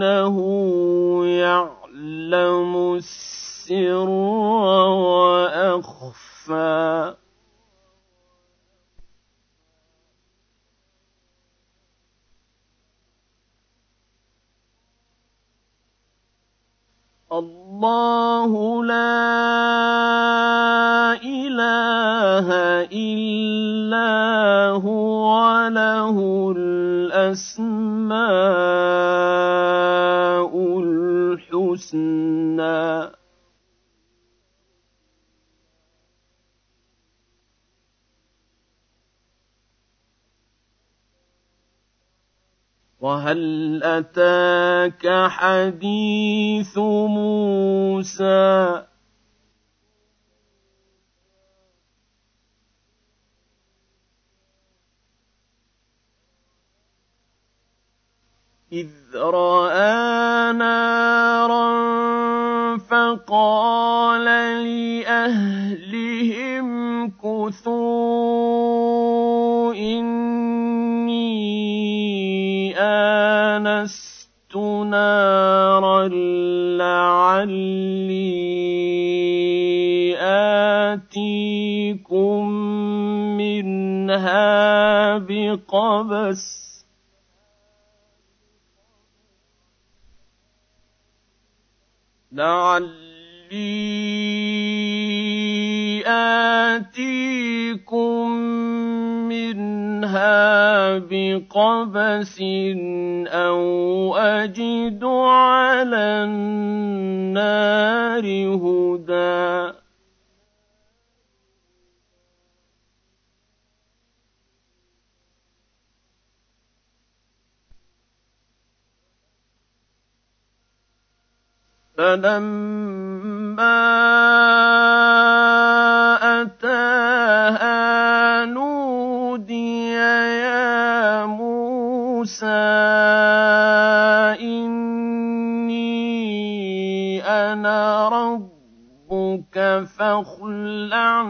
فإنه يعلم السر وأخفى. الله لا إله إلا هو له الأسماء الحسنى. وهل أتاك حديث موسى إذ رأى نارا فقال لأهلهم كثوا إني آنست نارا لعلي آتيكم منها بقبس لعلي آتيكم منها بقبس أو أجد على النار هدى فلما أتاها نودي يا موسى إني أنا ربك فاخلع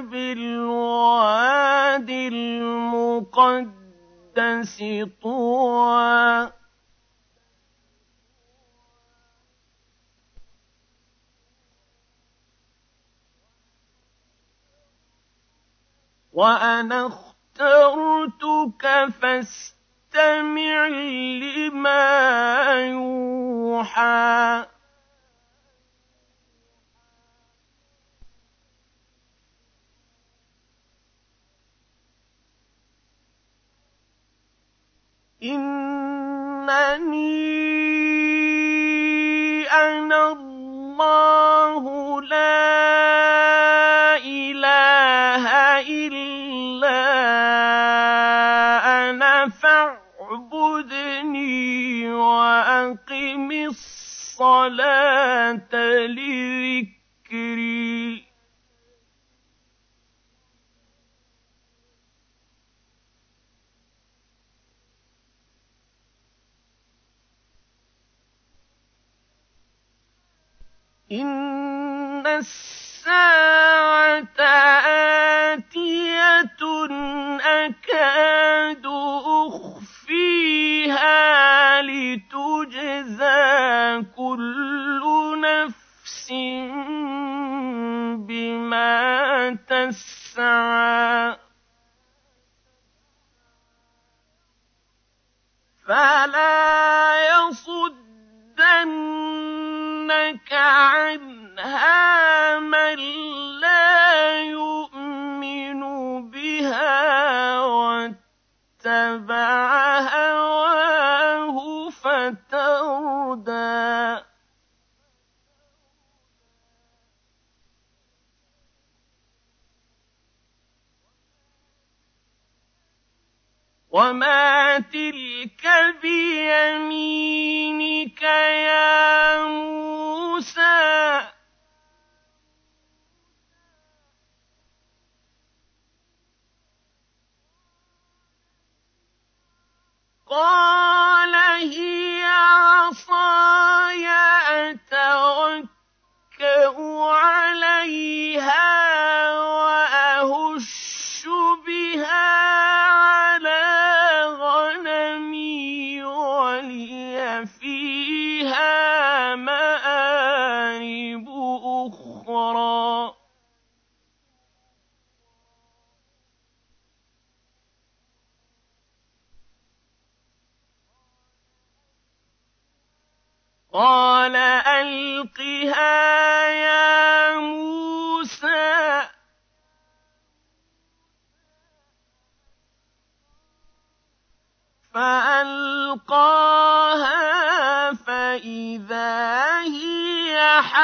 بالواد المقدس طوى. وأنا اخترتك فاستمع لما يوحى. إنني أنا الله لا إله إلا أنا فاعبدني وأقم الصلاة لذكري إن الساعة آتية أكاد أخفيها لتجزى كل نفس بما تسعى فلا يصدنك عنها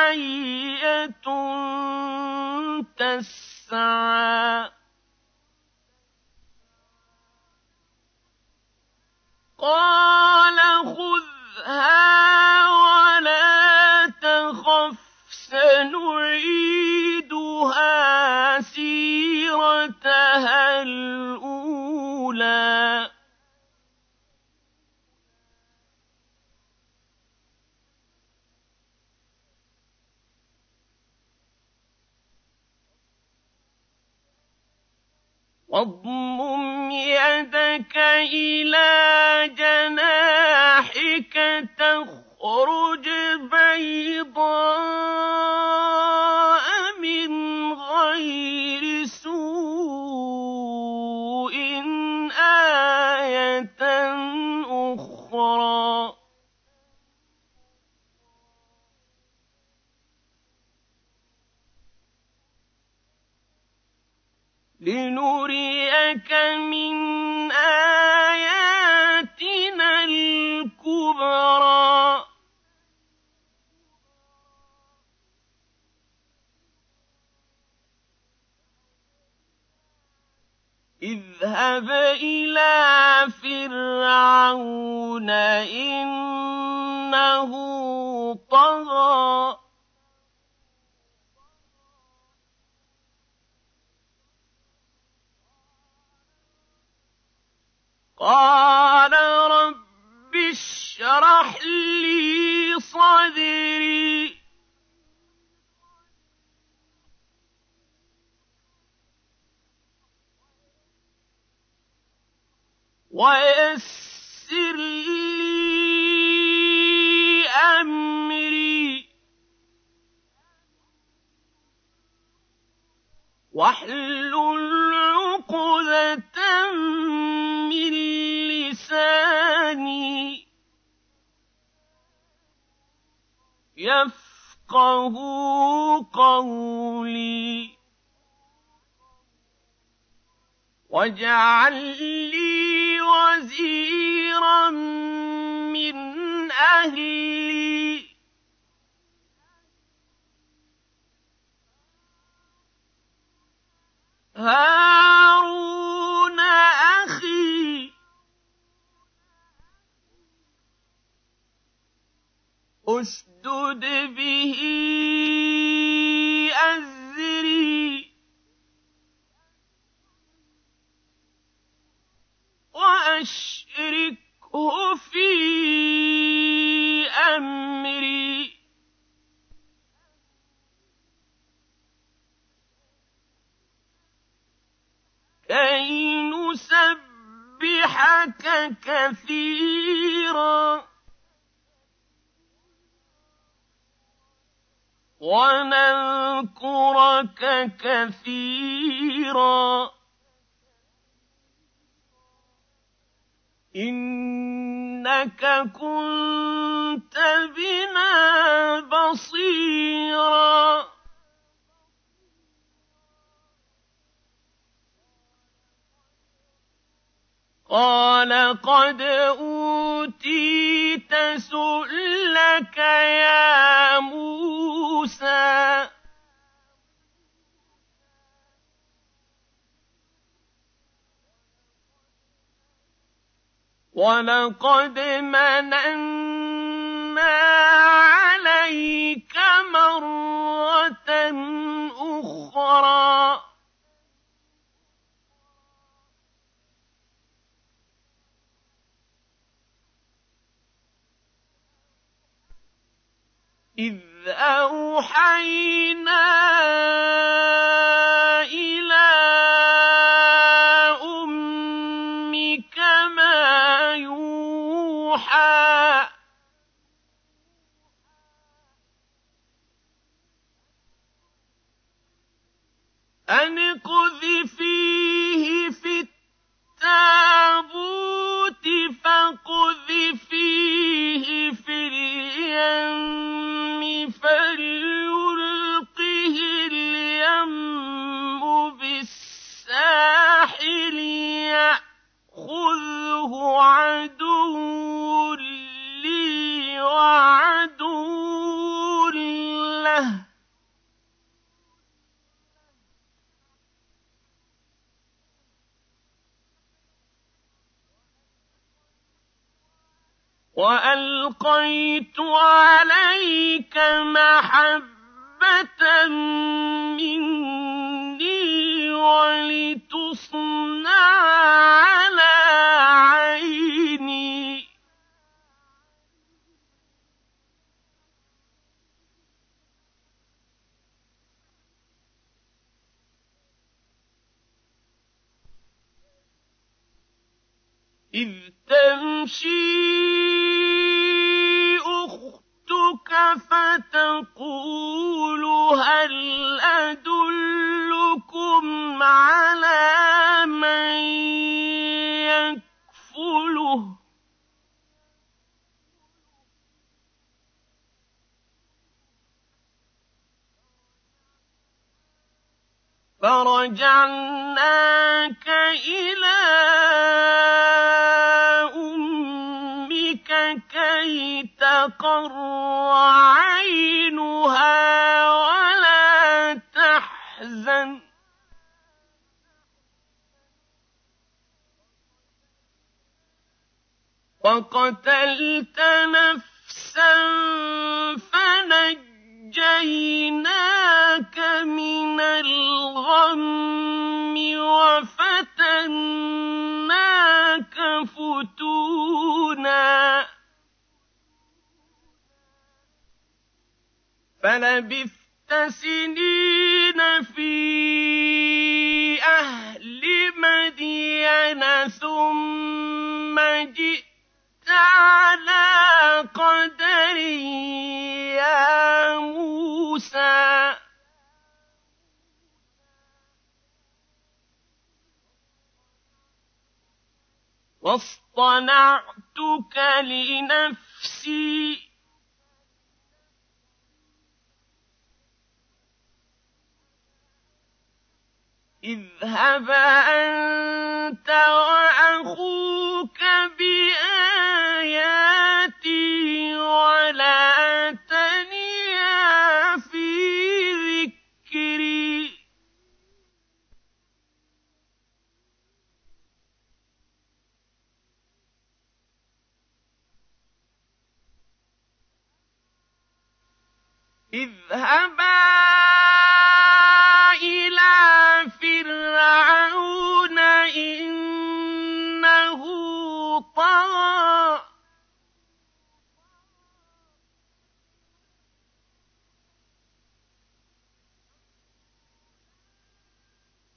حية تسعى واضمم يدك إلى جناحك تخرج بيضاء من غير فرعون إنه طغى قال رب اشرح لي صدري ويسر يسر لي أمري. واحلل عقدة من لساني. يفقه قولي. واجعل لي وزيرا من أهلي. هارون أخي. أشدد به كثيرا. إنك كنت بنا بصيرا. قال قد أوتيت سؤلك يا موسى. وَلَقَدْ مَنَنَّا عَلَيْكَ مَرَّةً أُخْرَىٰ إِذْ أَوْحَيْنَا جنة على قدر يا موسى. واصطنعتك لنفسي. اذهبا أنت وأخوك بآياتي ولا تنيا في ذكري. اذهبا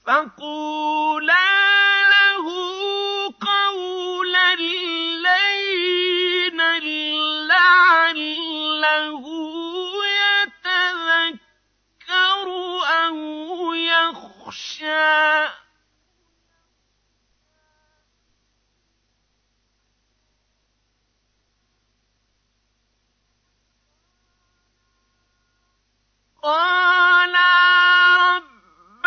فقولا له قولا لينا لعله يتذكر أو يخشى. قال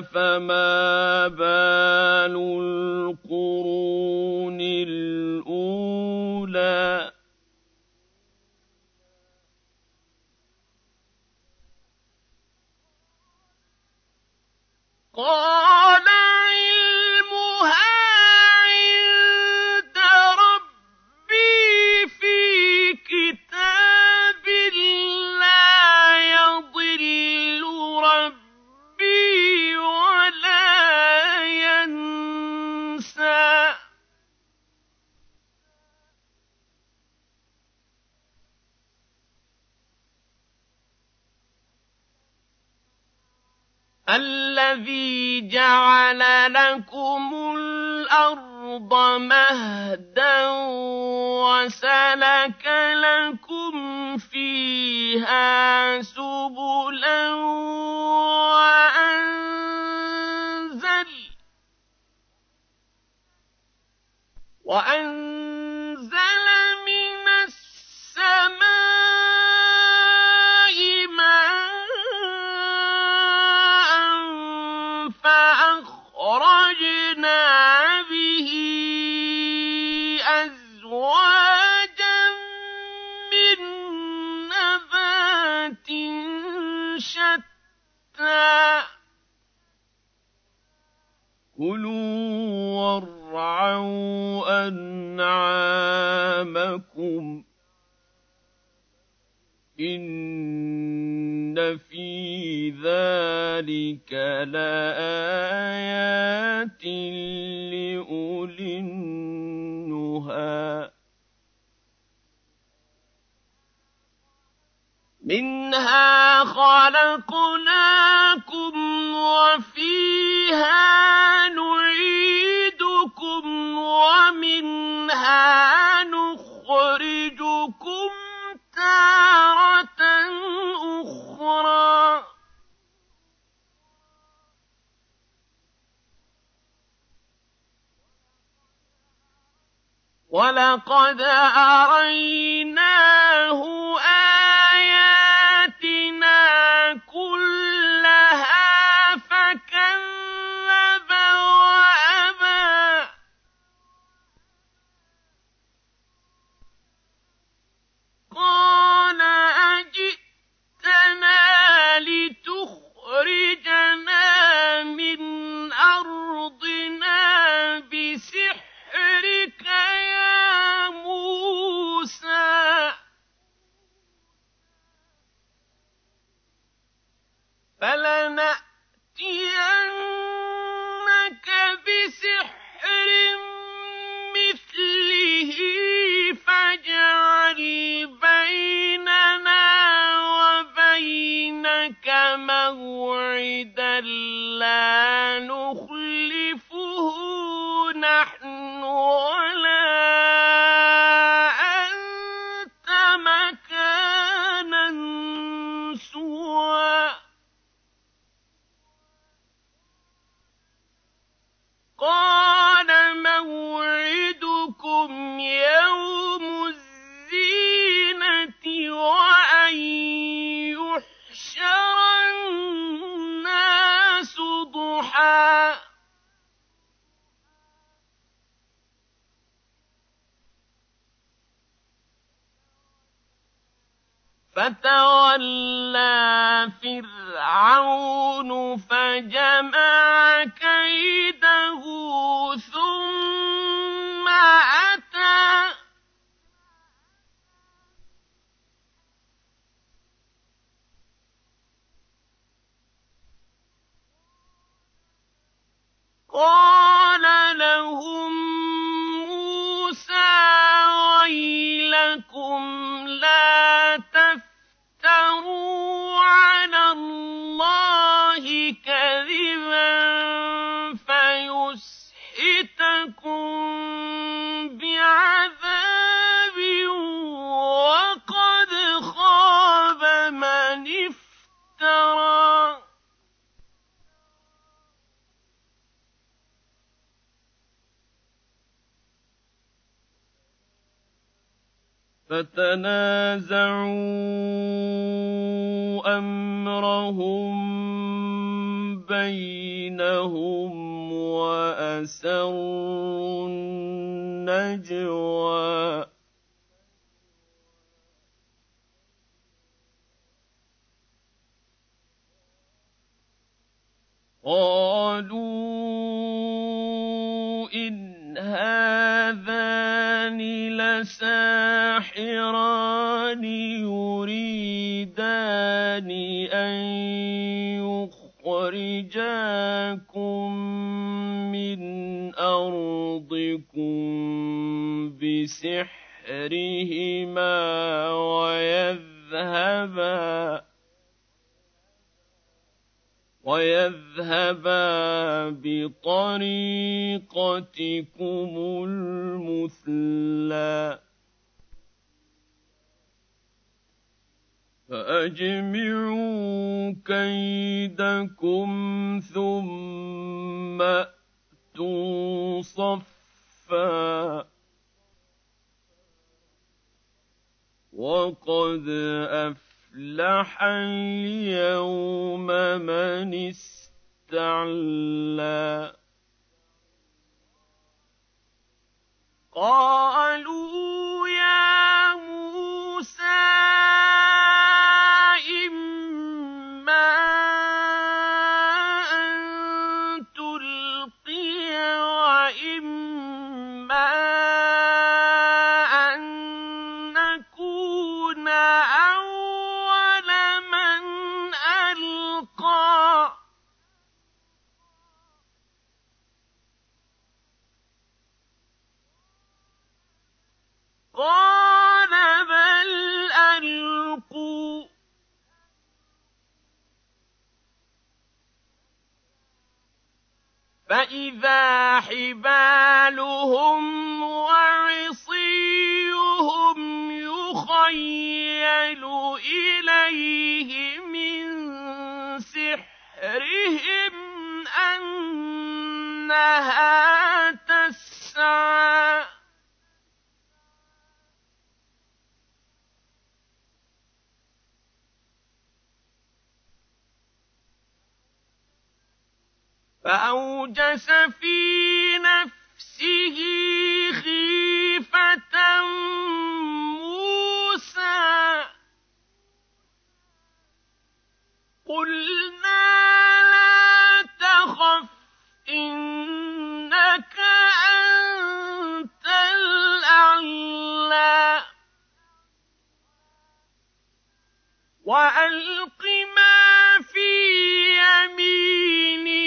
فما فيها ذَٰلِكَ لَآيَاتٍ لِّأُولِي النُّهَىٰ مِنْهَا خَلَقْنَاكُمْ وَفِيهَا نُعِيدُكُمْ وَمِنْهَا نُخْرِجُكُمْ تَارَةً أُخْرَىٰ وَلَقَدْ أَرَيْنَاهُ فَتَوَلَّىٰ فِرْعَوْنُ فَجَمَعَ كَيْدَهُ فَتَنَازَعُوا أَمْرَهُم بَيْنَهُمْ وَأَسَرُّوا النَّجْوَىٰ يُخْرِجَاكُم مِّنْ أَرْضِكُم بِسِحْرِهِمَا وَيَذْهَبَا ويذهبا بطريقتكم المثلى فأجمعوا كيدكم ثم أتوا صفا. وقد أفلح اليوم من استعلى. قالوا فإذا حبالهم وعصيهم يخيل إليه من سحرهم أنها تسعى فأوجس في نفسه خيفة موسى. قلنا لا تخف إنك أنت الأعلى. وألق ما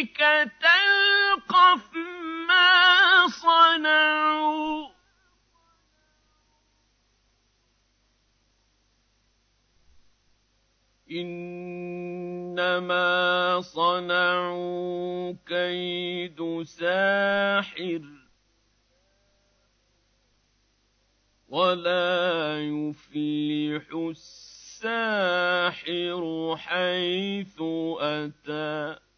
تلقف ما صنعوا. إنما صنعوا كيد ساحر ولا يفلح الساحر حيث أتى.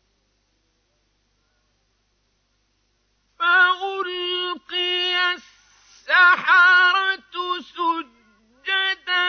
فألقي السحرة سجدا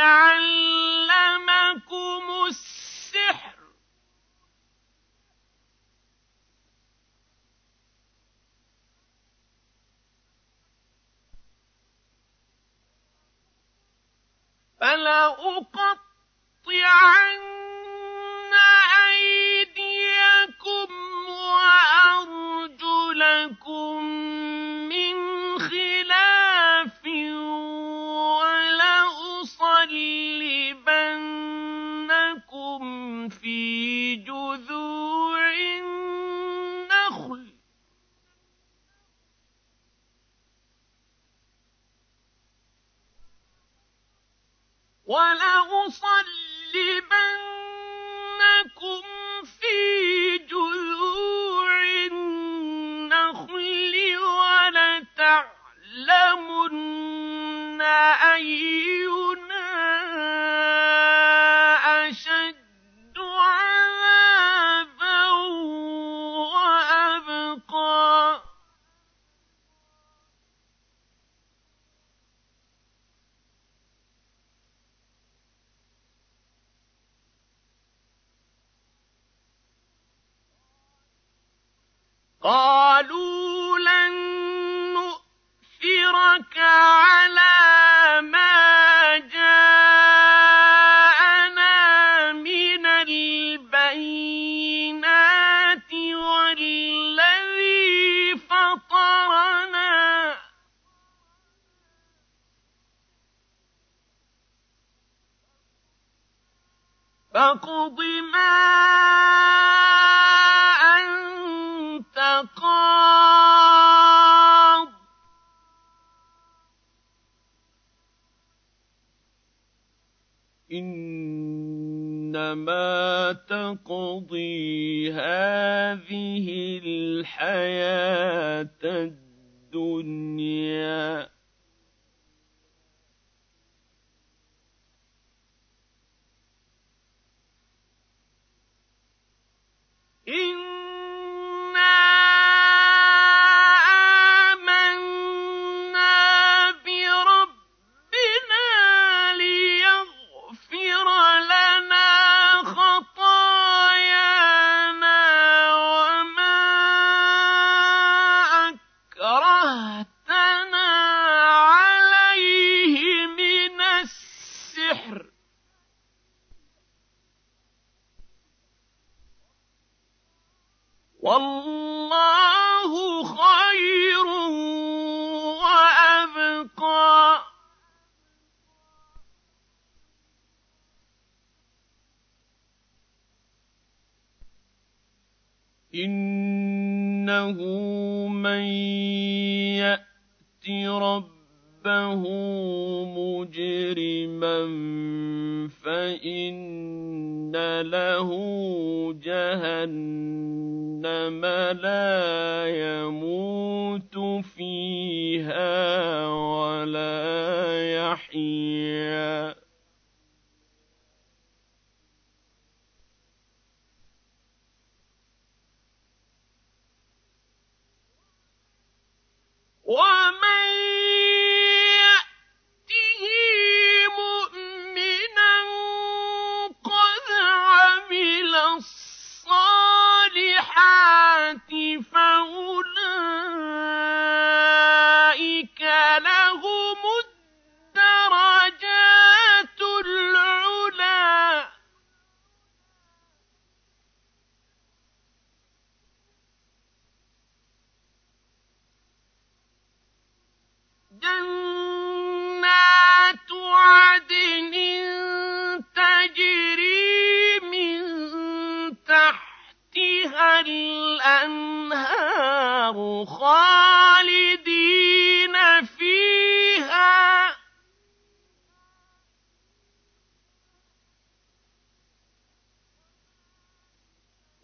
علمكم السحر. فلأقطعن أيديكم ولأصلبنكم إِنَّهُ مَن يَأْتِ رَبَّهُ مُجْرِمًا فَإِنَّ لَهُ جَهَنَّمَ لَا يَمُوتُ فِيهَا وَلَا يَحْيَىٰ ومن يأته مؤمنا قد عمل الصالحات الأنهار خالدين فيها.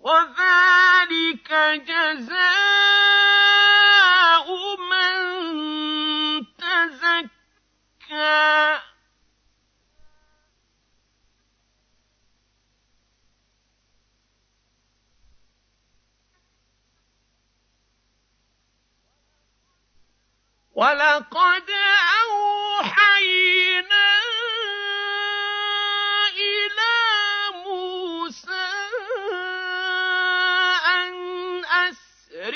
وذلك جزاء ولقد أوحينا إلى موسى أن أسر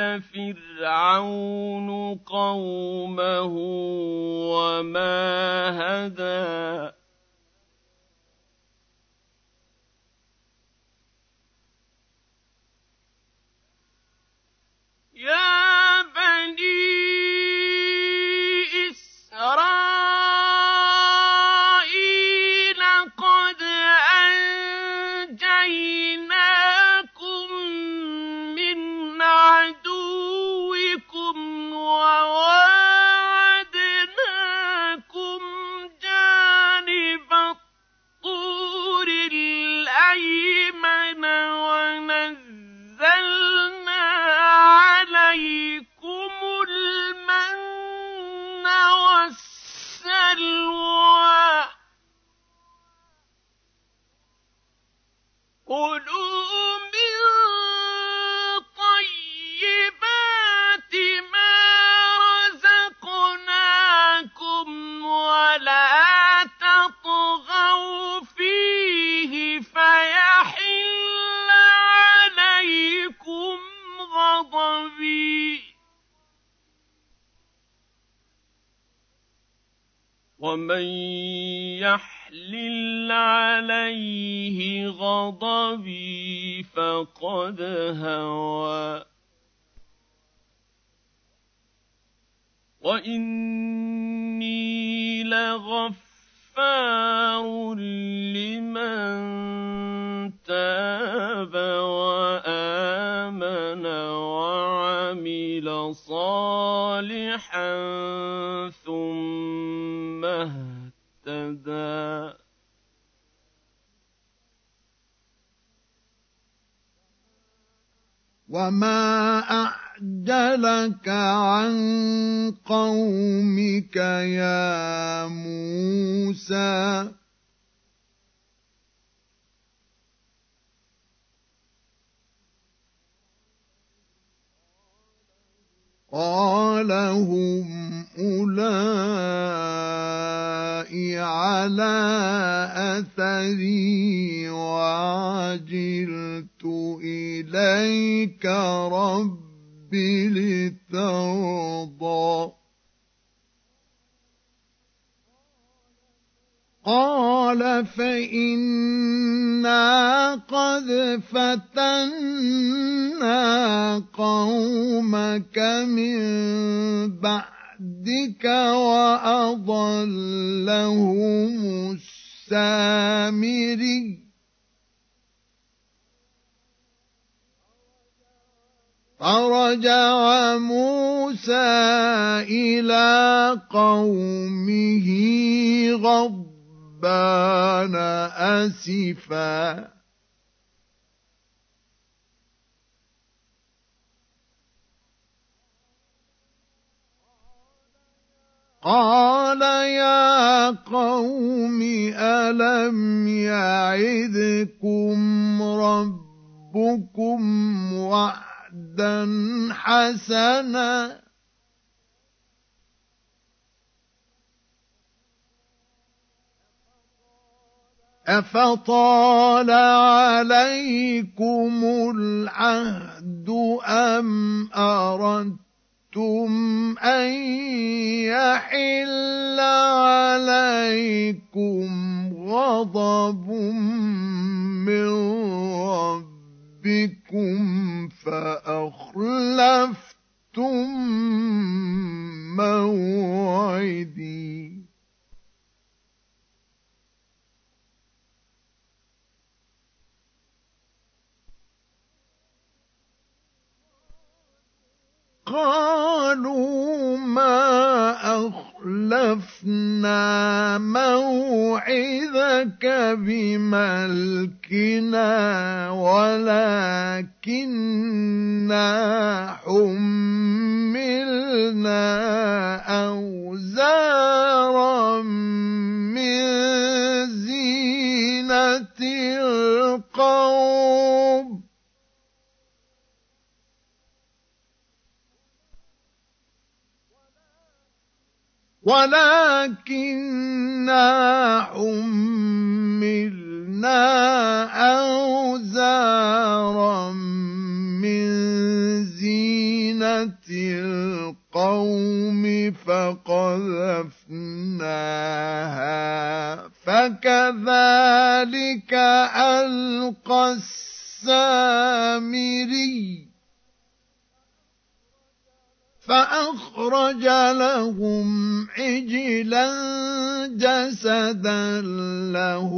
وأضل فرعون قومه وما هدى ومن يحلل عليه غضبي فقد هوى. وإني لغفار لمن تاب وآمن وعمل صالحا ثم اهتدى. وما أعجلك عن قومك يا موسى؟ قال هم أولئك على أثري وعجلت إليك رب لترضى قال فإنا قد فتنا قومك من بعدك وأضلهم السامري. فرجع موسى إلى قومه غض غضبان آسفا. قال يا قوم ألم يعدكم ربكم وعدا حسنا؟ أفطال عليكم العهد أم أردتم أن يحل عليكم غضب من ربكم فأخلفتم موعدي قالوا ما أخلفنا موعظك بملكنا ولكننا حملنا أوزارا من زينة القوم. ولكننا حملنا أوزارا من زينة القوم فقذفناها فكذلك ألقى السامري فأخرج لهم عجلا جسدا له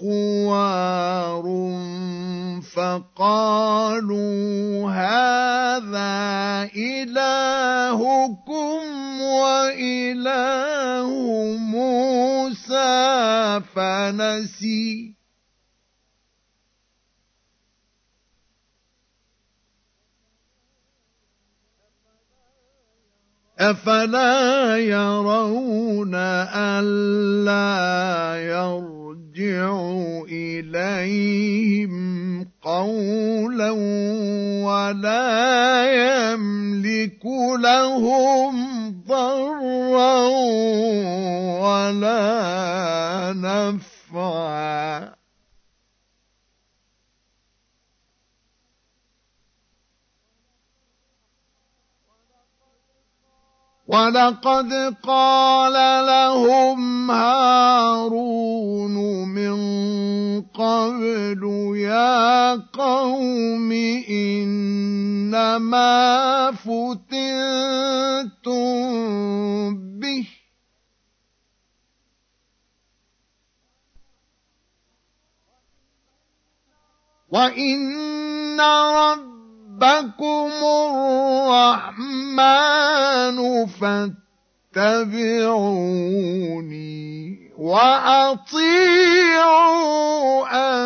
خوار فقالوا هذا إلهكم وإله موسى فنسي أفلا يرون ألا يرجع إليهم قولا ولا يملك لهم ضرا ولا نفعا. ولقد قال لهم هارون من قبل يا قوم انما فتنتم به وان رب ربكم الرحمن فاتبعوني واطيعوا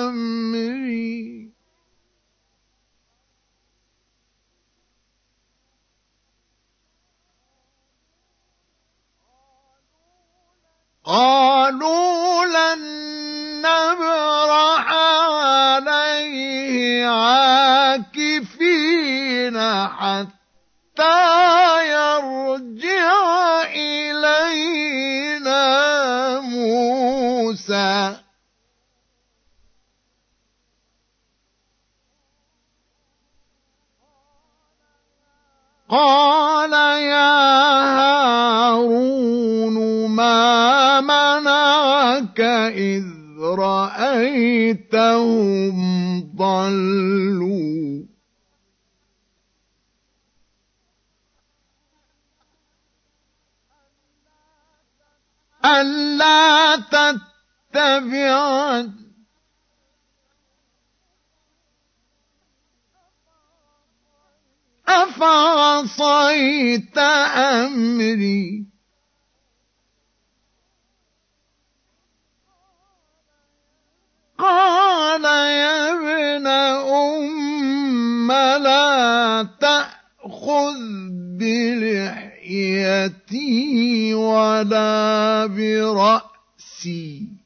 امري قالوا لن نبرح عليه عاكفين حتى يرجع إلينا موسى. قال يا هارون ما منعك إذ رأيتهم ضلوا؟ ألا تتبعن أفعصيت أمري. قال يا ابن أم لا تأخذ بلحيتي ولا برأسي.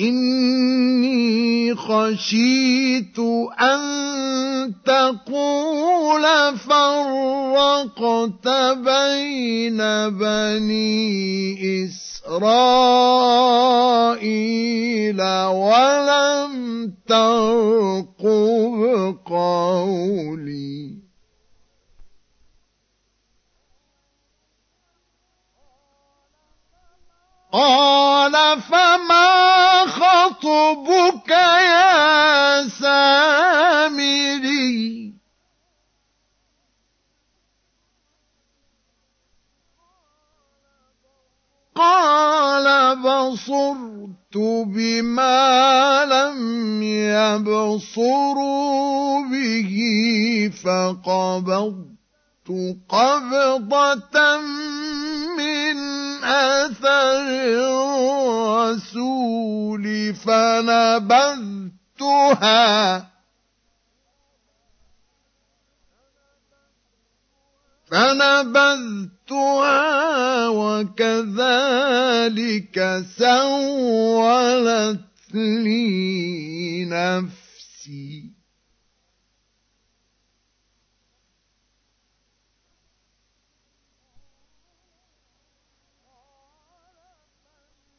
إني خشيت أن تقول فرقت بين بني إسرائيل ولم ترقب قولي. قال فما خطبك يا سامري؟ قال بصرت بما لم يبصروا به فقبضت قبضة أثر الرسول فنبذتها. فنبذتها وكذلك سولت لي نفسي.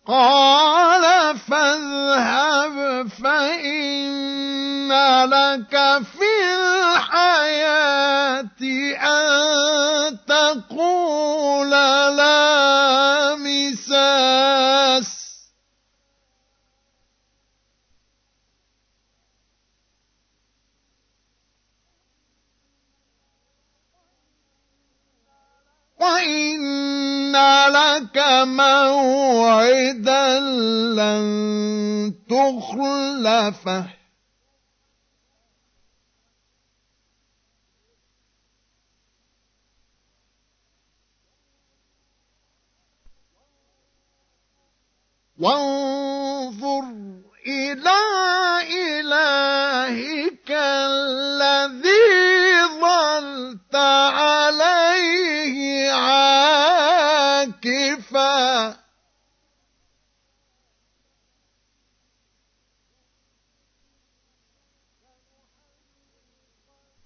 قال فاذهب فإن لك في الحياة أن تقول لا مساس. وإن لك موعدا لن تخلفه وانظر إلى إلهك الذي ظلت عليه عاكفا.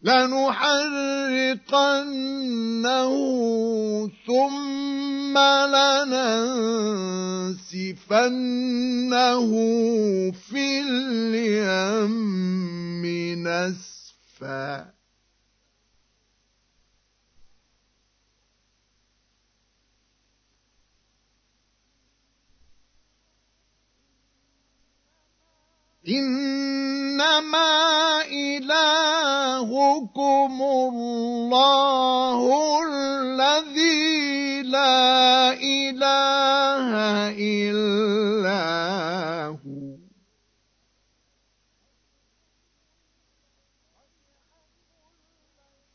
لنحرقنه ثم لننسفنه في اليم نسفا. إنما إلهكم الله الذي لا إله إلا هو.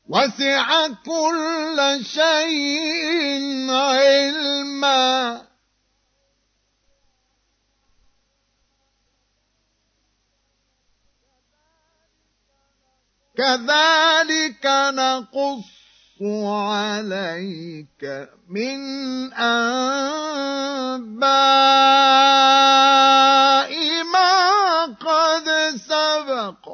وسع كل شيء علما. كذلك نقص عليك من أنباء ما قد سبق.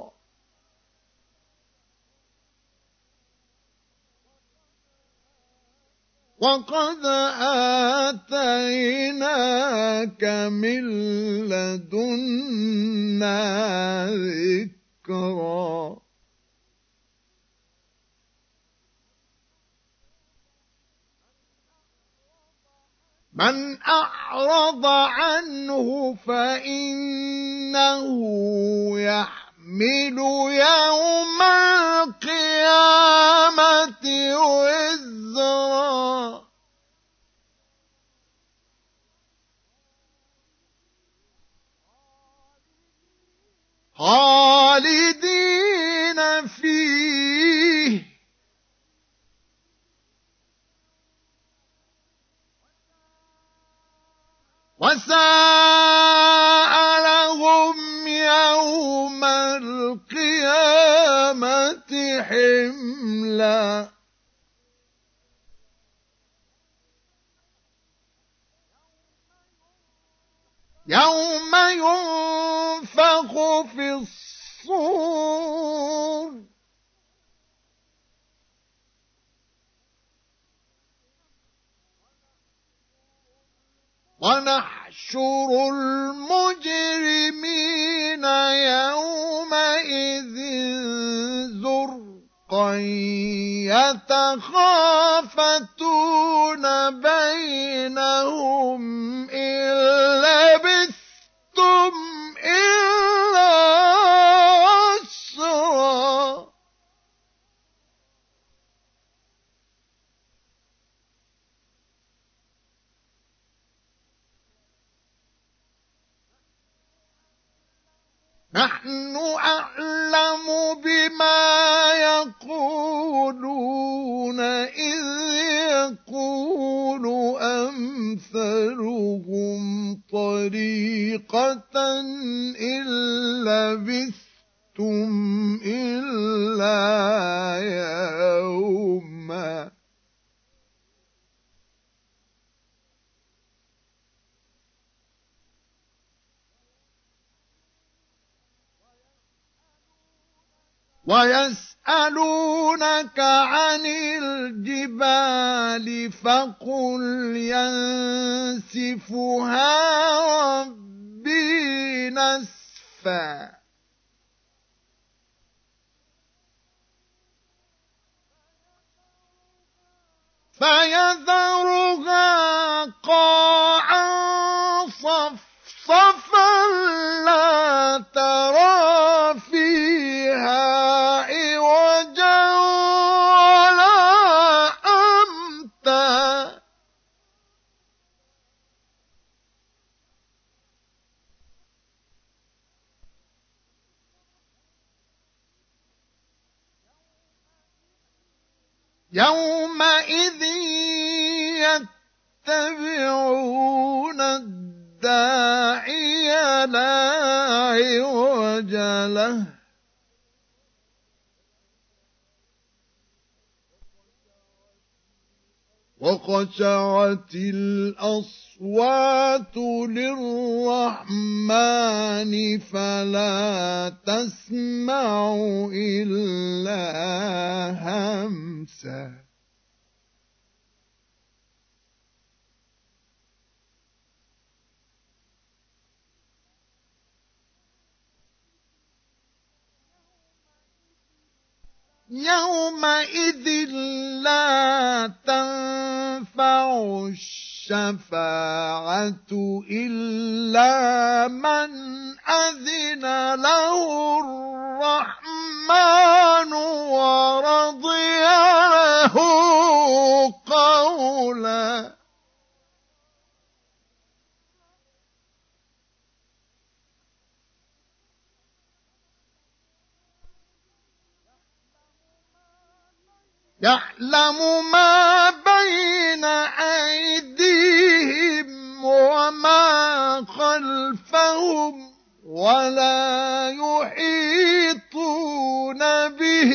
وقد آتيناك من لدنا ذكرًا. من أعرض عنه فإنه يحمل يوم القيامة وزرا. خالدين فيه. وساء لهم يوم القيامة حملا. يوم ينفخ في الصور. ونحشر المجرمين يومئذ زرقا يتخافتون بينهم إن لبثتم ويسألونك عن الجبال فقل ينسفها ربي نسفا. فيذرها قاعا صفصفا يتبعون الداعي لا عوج له. وخشعت الأصوات للرحمن فلا تسمع إلا همسا. يومئذ لا تنفع الشفاعة إلا من أذن له الرحمن ورضي له قولا. يعلم ما بين أيديهم وما خلفهم ولا يحيطون به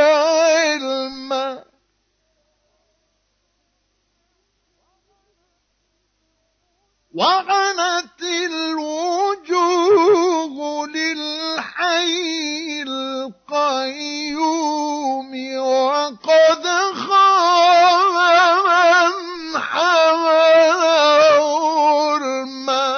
علما. وعنت الوجوه للحي القيوم وقد خاب من حمل ظلما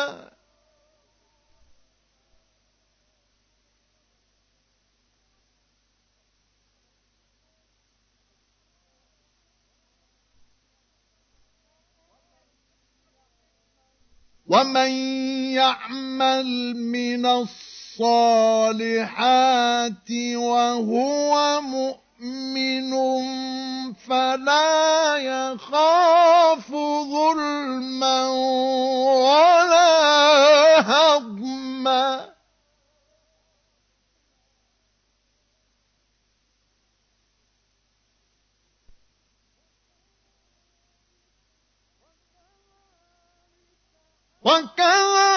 ومن يعمل من الصالحات وهو مؤمن فلا يخاف ظلما ولا هضما. وكذلك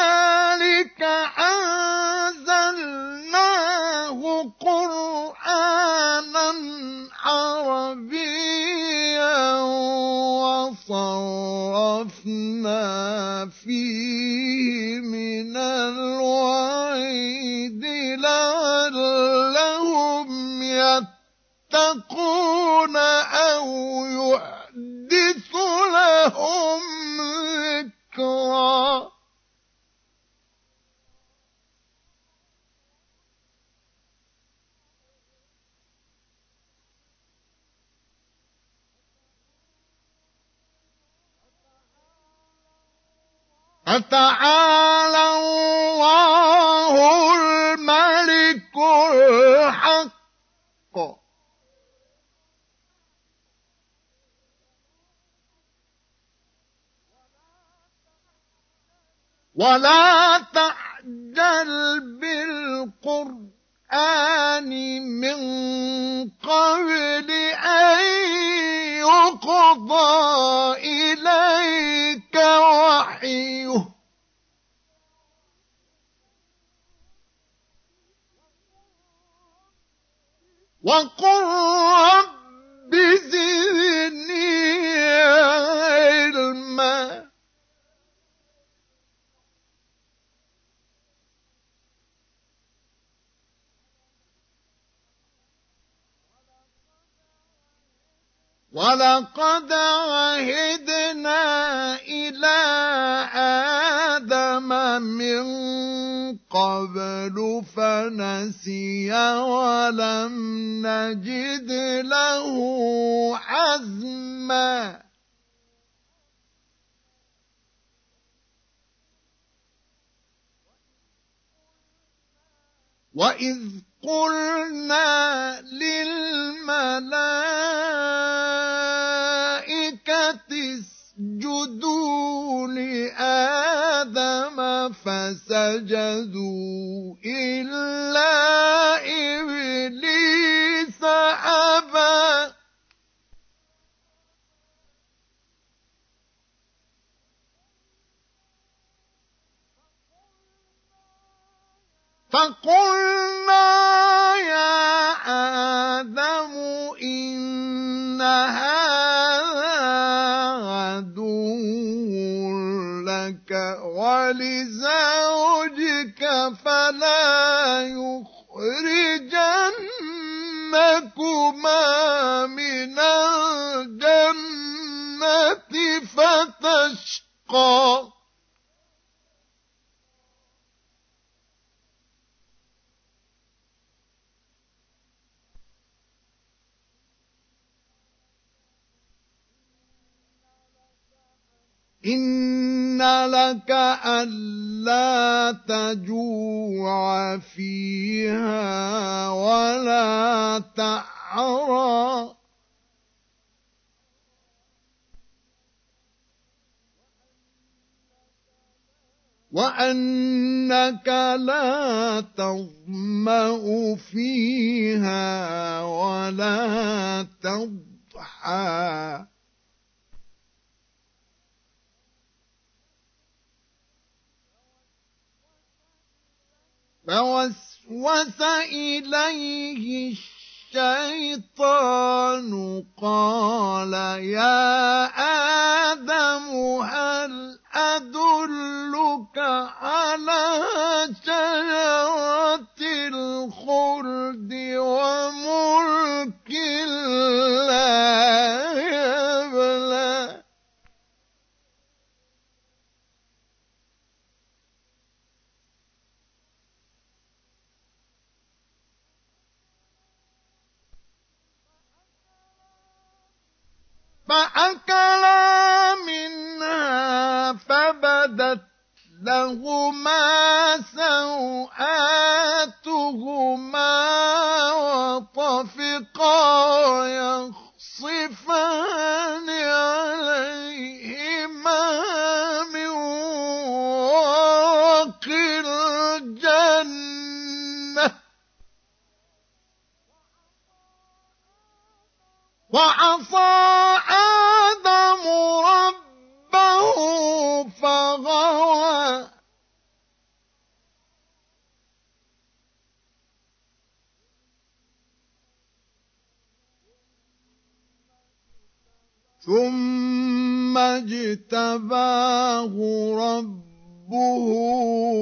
وصرفنا ولا وإذ قلنا للملائكة اسجدوا لآدم فسجدوا إلا فقلنا يا آدم إن هذا عدو لك ولزوجك فلا يخرجنكما من الجنة فتشقى إن لك ألا تجوع فيها ولا تعرى وأنك لا تظمأ فيها ولا تضحى فوسوس إليه الشيطان قال يا آدم هل أدلك على شجرة الخلد وملك لا يبلى فأكلا منها فبدت لهما سوآتهما وطفقا يخصفان عليهما وعصى آدم ربه فغوى. ثم اجتباه ربه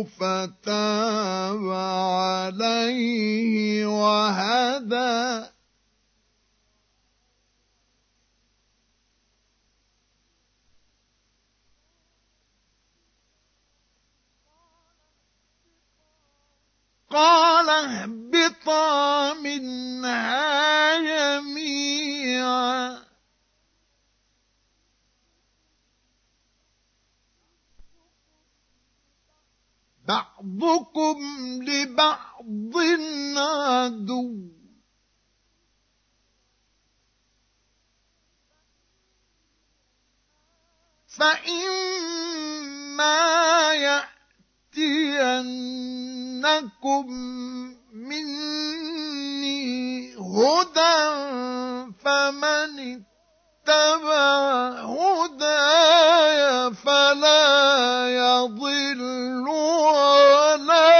فتاب عليه وهدى. قال اهبطا منها جميعا. بعضكم لبعض عدو. فإما يأتينكم مني هدى فمن اتبع هداي فلا يضل ولا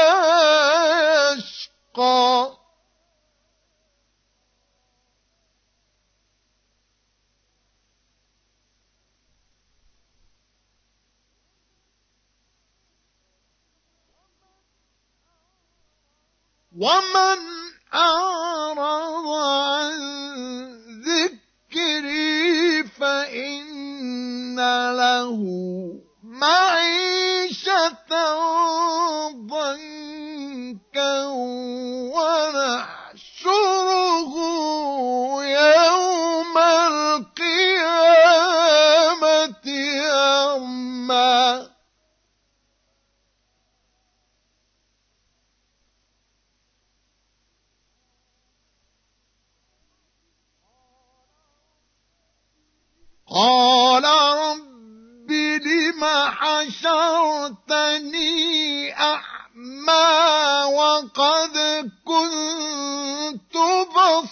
ومن أعرض عن ذكري فإن له معيشة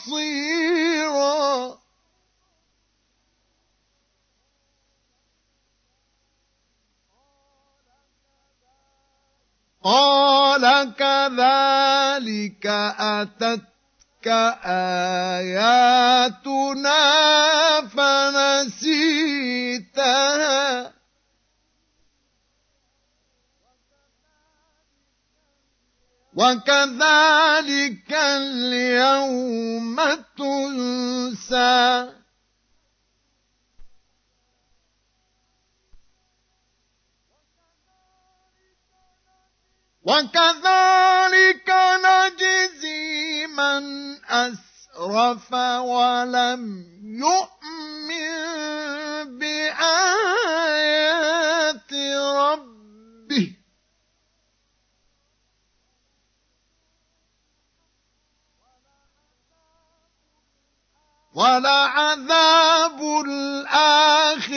بصيرا قال كذلك أتتك آياتنا فنسيتها. وكذلك اليوم تنسى. وكذلك نجزي من أسرف ولم يؤمن. ولعذاب الآخرة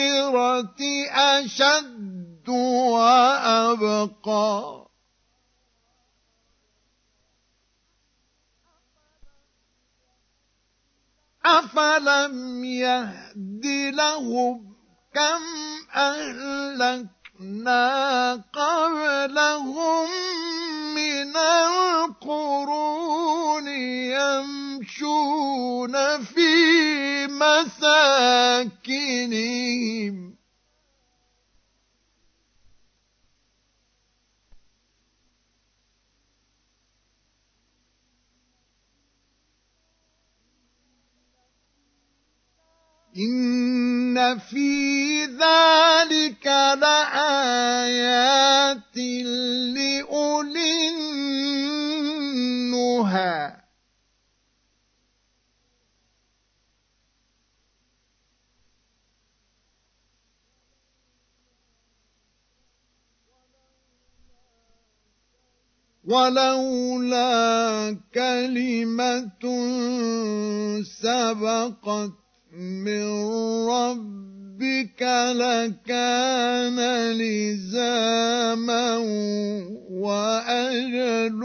أشد وأبقى. أفلم يهد لهم كم أهلكنا قبلهم من القرون يمشون في مساكنهم. إن في ذلك لآيات لأولي النهى. ولولا كلمة سبقت من ربك لكان لزاما وأجل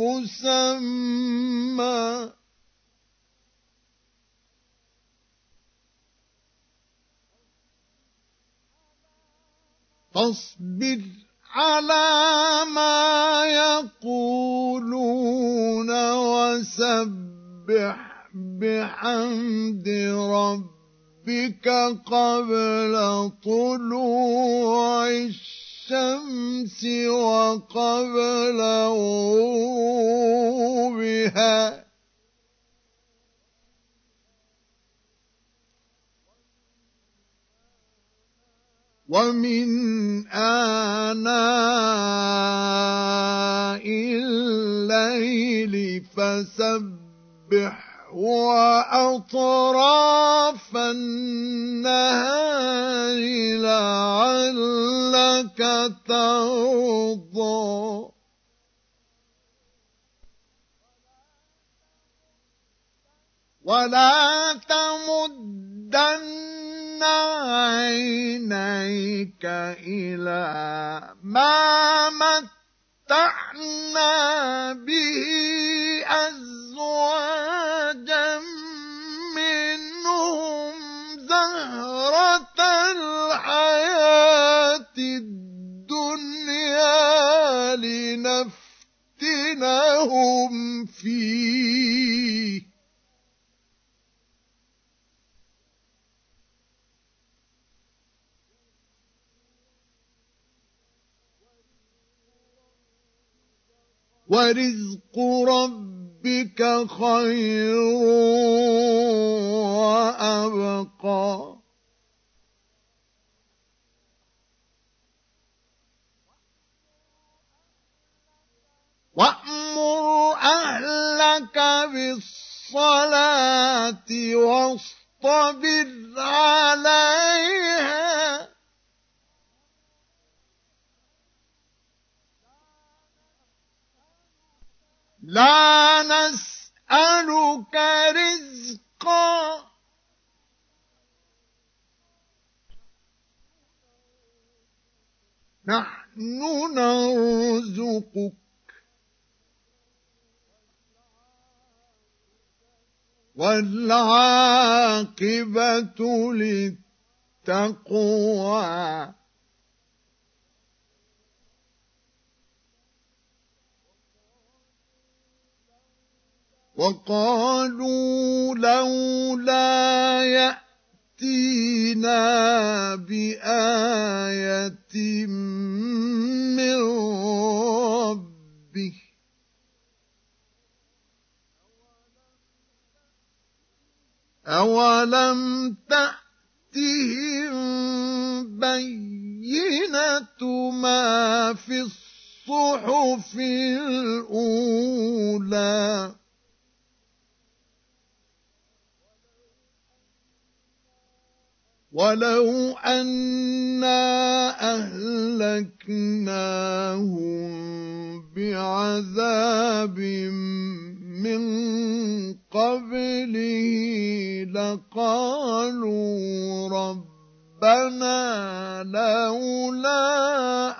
مسمى. فاصبر على ما يقولون وسبح بحمد ربك قبل طلوع الشمس وقبل غروبها. ومن آناء الليل فسبح وأطراف النهار لعلك ترضى. ولا تمدن عينيك إلى ما متعنا به أزواجا منهم زهرة الحياة الدنيا لنفتنهم فيه. ورزق ربك خير وأبقى. وأمر أهلك بالصلاة واصطبر عليها. لا نسألك رزقا. نحن نرزقك. والعاقبة للتقوى. وقالوا لولا يأتينا بآية من ربه. أولم ولو أنا أهلكناهم بعذاب من قبله لقالوا ربنا لولا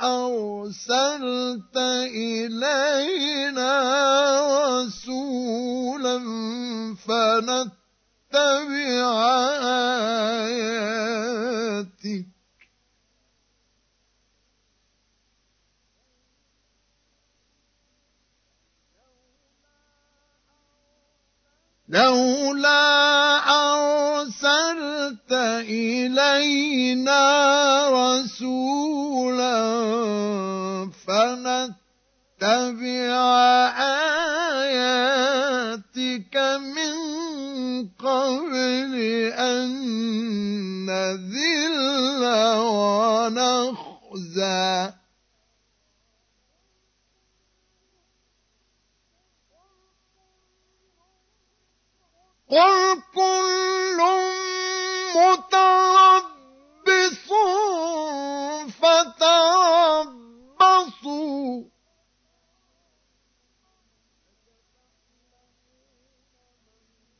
أرسلت إلينا رسولا فنتبع آياتك لولا أرسلت إلينا رسولا فنتبع آياتك من قبل أن نذل ونخزى. قل كل متربص فتربصوا